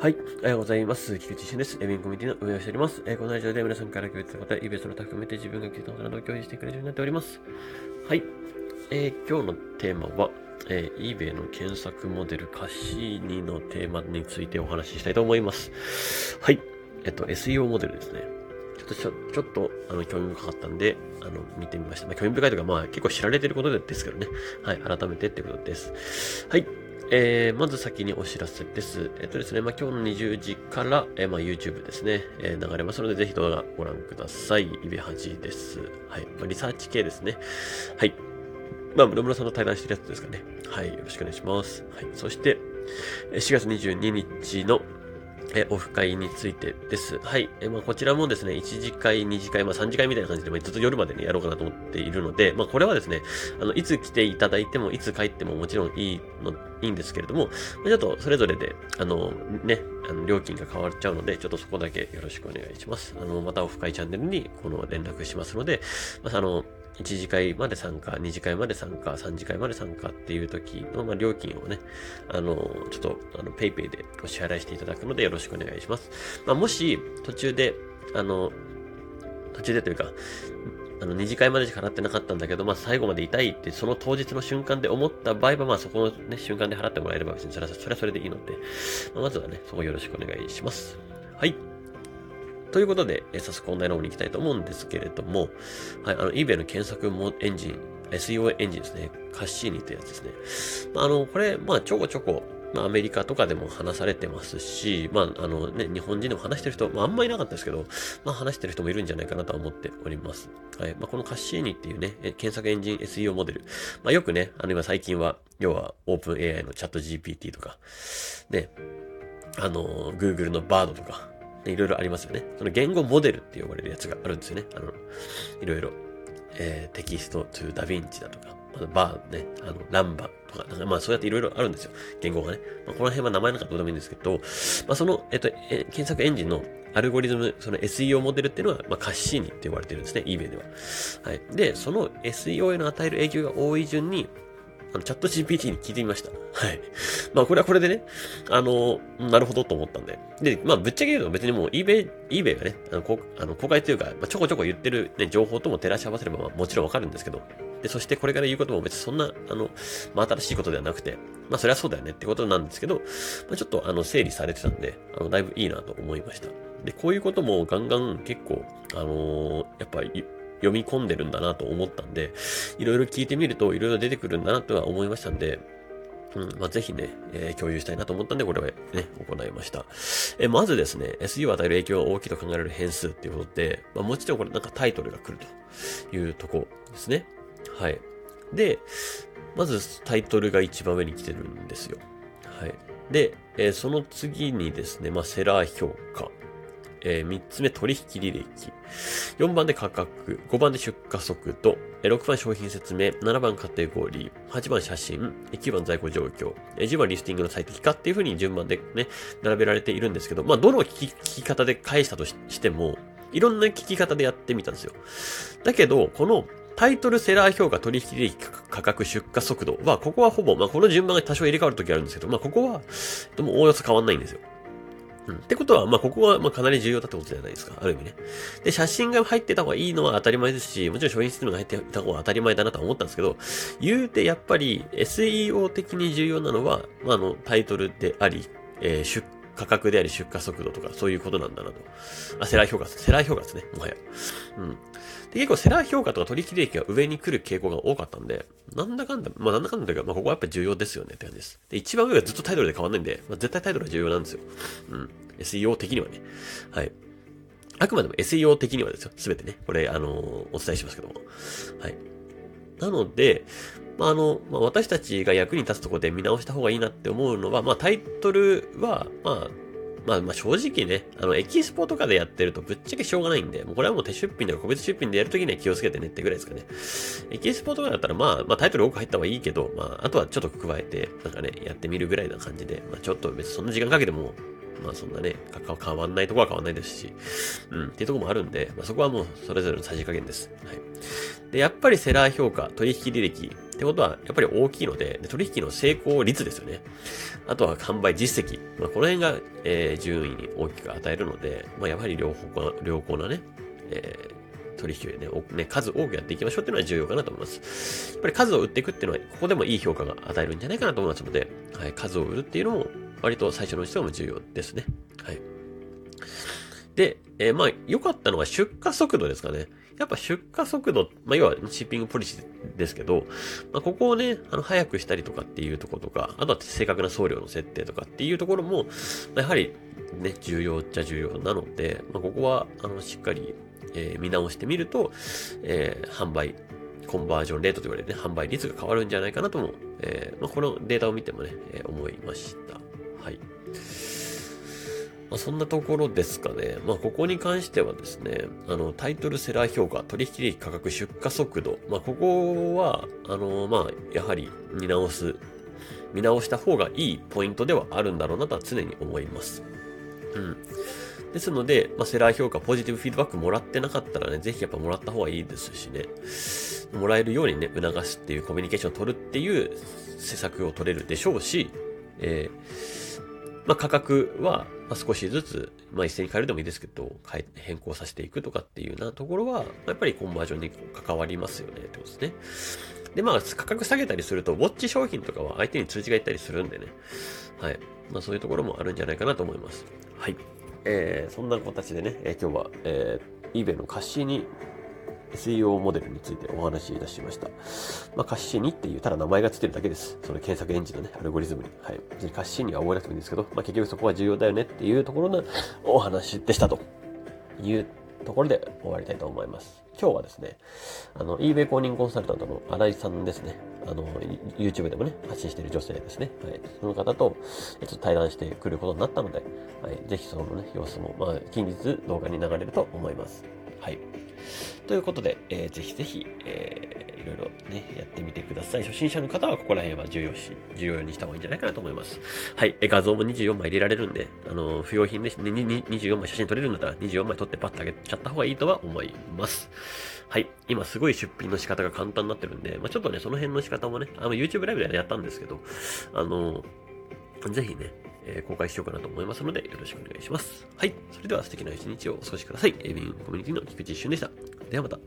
はい。おはようございます。菊池俊です。エビンコミュニティの運営をしております。えーこのラジオで皆さんから共有したことや、イベントの他含めて自分が聞いたことなどを共有してくれるようになっております。はい。えー今日のテーマは、えー、eBay の検索モデルカシーニのテーマについてお話ししたいと思います。はい。えっと、SEO モデルですね。ちょっと、ちょちょっと、あの、興味深かったんで、あの、見てみました。まあ、興味深いというか、まあ、結構知られてることですけどね。はい。改めてってことです。はい。えー、まず先にお知らせです。えっとですね、まあ、今日の20時から、えーまあ、YouTube ですね、え流れますので、ぜひ動画ご覧ください。イベハジです。はい。まあ、リサーチ系ですね。はい。まあ、室村さんの対談してるやつですかね。はい。よろしくお願いします。はい。そして、4月22日の、えオフ会についてです。はい。えまあ、こちらもですね、1次会、2次会、まあ、3次会みたいな感じで、まあ、ずっと夜までね、やろうかなと思っているので、まあ、これはですね、あの、いつ来ていただいても、いつ帰ってももちろんいいの、いいんですけれども、まちょっとそれぞれで、あの、ね、あの、料金が変わっちゃうので、ちょっとそこだけよろしくお願いします。あの、またオフ会チャンネルに、この連絡しますので、まあ、あの、1次会まで参加、2次会まで参加、3次会まで参加っていう時の、まあ、料金をね、あの、ちょっと、あの、ペイペイでお支払いしていただくのでよろしくお願いします。まあ、もし、途中で、あの、途中でというか、あの、二次会までしか払ってなかったんだけど、まあ、最後までいたいって、その当日の瞬間で思った場合は、まあ、そこのね、瞬間で払ってもらえれば別にそれは、それはそれでいいので、まあ、まずはね、そこよろしくお願いします。はい。ということで、え早速本題の方に行きたいと思うんですけれども、はい、あの、eBay の検索もエンジン、SEO エンジンですね。カッシーニというやつですね。まあ、あの、これ、まあ、ちょこちょこ、まあ、アメリカとかでも話されてますし、まあ、あのね、日本人でも話してる人、まあ、あんまいなかったですけど、まあ、話してる人もいるんじゃないかなと思っております。はい。まあ、このカッシーニっていうね、検索エンジン SEO モデル。まあ、よくね、あの、今最近は、要は、オープン AI のチャット GPT とか、ね、あの、Google の Bard とか、いろいろありますよね。その言語モデルって呼ばれるやつがあるんですよね。あの、いろいろ。えーテキスト to ダヴィンチだとか、まあ、バーね、あの、ランバとか、なんかまあそうやっていろいろあるんですよ。言語がね。まあ、この辺は名前なんかどうでもいいんですけど、まあその、えっと、え検索エンジンのアルゴリズム、その SEO モデルっていうのは、まあカッシーニって呼ばれてるんですね。eBay では。はい。で、その SEO への与える影響が多い順に、あの、チャット GPT に聞いてみました。はい。まあ、これはこれでね、あの、なるほどと思ったんで。で、まあ、ぶっちゃけ言うと別にもう eBay、eBay がね、あの、こあの公開というか、まあ、ちょこちょこ言ってるね、情報とも照らし合わせれば、まあ、もちろんわかるんですけど。で、そしてこれから言うことも別にそんな、あの、まあ、新しいことではなくて、まあ、それはそうだよねってことなんですけど、まあ、ちょっと、あの、整理されてたんで、あの、だいぶいいなと思いました。で、こういうこともガンガン結構、あのーやっぱり、読み込んでるんだなと思ったんで、いろいろ聞いてみるといろいろ出てくるんだなとは思いましたんで、うん、まあ、ぜひね、えー共有したいなと思ったんで、これはね、行いました。えーまずですね、SE を与える影響が大きいと考えられる変数っていうことで、まあ、もちろんこれなんかタイトルが来るというとこですね。はい。で、まずタイトルが一番上に来てるんですよ。はい。で、えーその次にですね、まあ、セラー評価。え3つ目、取引履歴。4番で価格。5番で出荷速度。え6番商品説明。7番カテゴリー。8番写真。え9番在庫状況。え10番リスティングの最適化っていう風に順番でね、並べられているんですけど、まあ、どの聞き方で返したとしても、いろんな聞き方でやってみたんですよ。だけど、このタイトル、セラー評価、取引履歴、価格、出荷速度は、ここはほぼ、まあ、この順番が多少入れ替わるときあるんですけど、まあ、ここは、でもおおよそ変わんないんですよ。うん。ってことは、まあ、ここは、まあ、かなり重要だってことじゃないですか。ある意味ね。で、写真が入ってた方がいいのは当たり前ですし、もちろん商品説明が入ってた方が当たり前だなとは思ったんですけど、言うてやっぱり SEO 的に重要なのは、まあ、あの、タイトルであり、えー出価格であり出荷速度とかそういうことなんだなと。あ、セラー評価です。セラー評価ですね。もはや。うん。で、結構セラー評価とか取引履歴が上に来る傾向が多かったんで、なんだかんだ、まあなんだかんだというか、まあここはやっぱ重要ですよねって感じです。で、一番上がずっとタイトルで変わんないんで、まあ絶対タイトルは重要なんですよ。うん。SEO 的にはね。はい。あくまでも SEO 的にはですよ。すべてね。これ、あのーお伝えしますけども。はい。なので、まあ、あの、まあ、私たちが役に立つところで見直した方がいいなって思うのは、まあ、タイトルは、まあ、まあ、まあ、正直ね、あの、エキスポとかでやってるとぶっちゃけしょうがないんで、もうこれはもう手出品とか個別出品でやるときには気をつけてねってぐらいですかね。エキスポとかだったら、まあ、まあ、タイトル多く入った方がいいけど、まあ、あとはちょっと加えて、なんかね、やってみるぐらいな感じで、まあ、ちょっと別にそんな時間かけても、まあそんなね、変わんないとこは変わんないですし、うん、っていうとこもあるんで、まあそこはもうそれぞれのさじ加減です。はい。で、やっぱりセラー評価、取引履歴、ってことは、やっぱり大きいので、で取引の成功率ですよね。あとは販売実績。まあ、この辺が、えー、順位に大きく与えるので、まあ、やはり良好良好なね、えー、取引をね、ね、数多くやっていきましょうっていうのは重要かなと思います。やっぱり数を売っていくっていうのは、ここでもいい評価が与えるんじゃないかなと思いますので、はい、数を売るっていうのも、割と最初のうちでも重要ですね。はい。で、えー、まあ、良かったのは出荷速度ですかね。やっぱ出荷速度、まあ、要はシッピングポリシーですけど、まあ、ここをね、あの、早くしたりとかっていうところとか、あとは正確な送料の設定とかっていうところも、やはりね、重要っちゃ重要なので、まあ、ここは、あの、しっかり、えー、見直してみると、えー、販売、コンバージョンレートと言われるね、販売率が変わるんじゃないかなとも、え、まあ、このデータを見てもね、え、思いました。はい。まあ、そんなところですかね。まあ、ここに関してはですね、あの、タイトルセラー評価、取引利価格、出荷速度。まあ、ここは、あの、まあ、やはり見直す、見直した方がいいポイントではあるんだろうなとは常に思います。うん。ですので、まあ、セラー評価、ポジティブフィードバックもらってなかったらね、ぜひやっぱもらった方がいいですしね、もらえるようにね、促すっていうコミュニケーションを取るっていう施策を取れるでしょうし、えーまあ、価格は、少しずつ、まあ、一斉に変えるでもいいですけど、変え、変更させていくとかっていうようなところは、やっぱりコンバージョンに関わりますよね、ってことですね。で、まあ、価格下げたりすると、ウォッチ商品とかは相手に通知がいったりするんでね。はい。まあ、そういうところもあるんじゃないかなと思います。はい。えー、そんな形でね、えー、今日は、えー、eBay の貸しに SEO モデルについてお話しいたしました。まあ、カッシーニっていう、ただ名前がついてるだけです。その検索エンジンのね、アルゴリズムに。はい。別にカッシーニは覚えなくてもいいんですけど、まあ、結局そこは重要だよねっていうところのお話でしたというところで終わりたいと思います。今日はですね、あの、eBay 公認コンサルタントの新井さんですね。あの、YouTube でもね、発信している女性ですね。はい。その方と、えっと、対談してくることになったので、はい。ぜひそのね、様子も、まあ、近日動画に流れると思います。はい。ということで、えー、ぜひぜひ、えー、いろいろね、やってみてください。初心者の方はここら辺は重要し、重要にした方がいいんじゃないかなと思います。はい。え画像も24枚入れられるんで、あの、不要品でね、24枚写真撮れるんだったら24枚撮ってパッと上げちゃった方がいいとは思います。はい。今すごい出品の仕方が簡単になってるんで、まあ、ちょっとね、その辺の仕方もね、あの、YouTube ライブでやったんですけど、あの、ぜひね、えー、公開しようかなと思いますので、よろしくお願いします。はい。それでは素敵な一日をお過ごしください。エビンコミュニティの菊池一瞬でした。ではまた。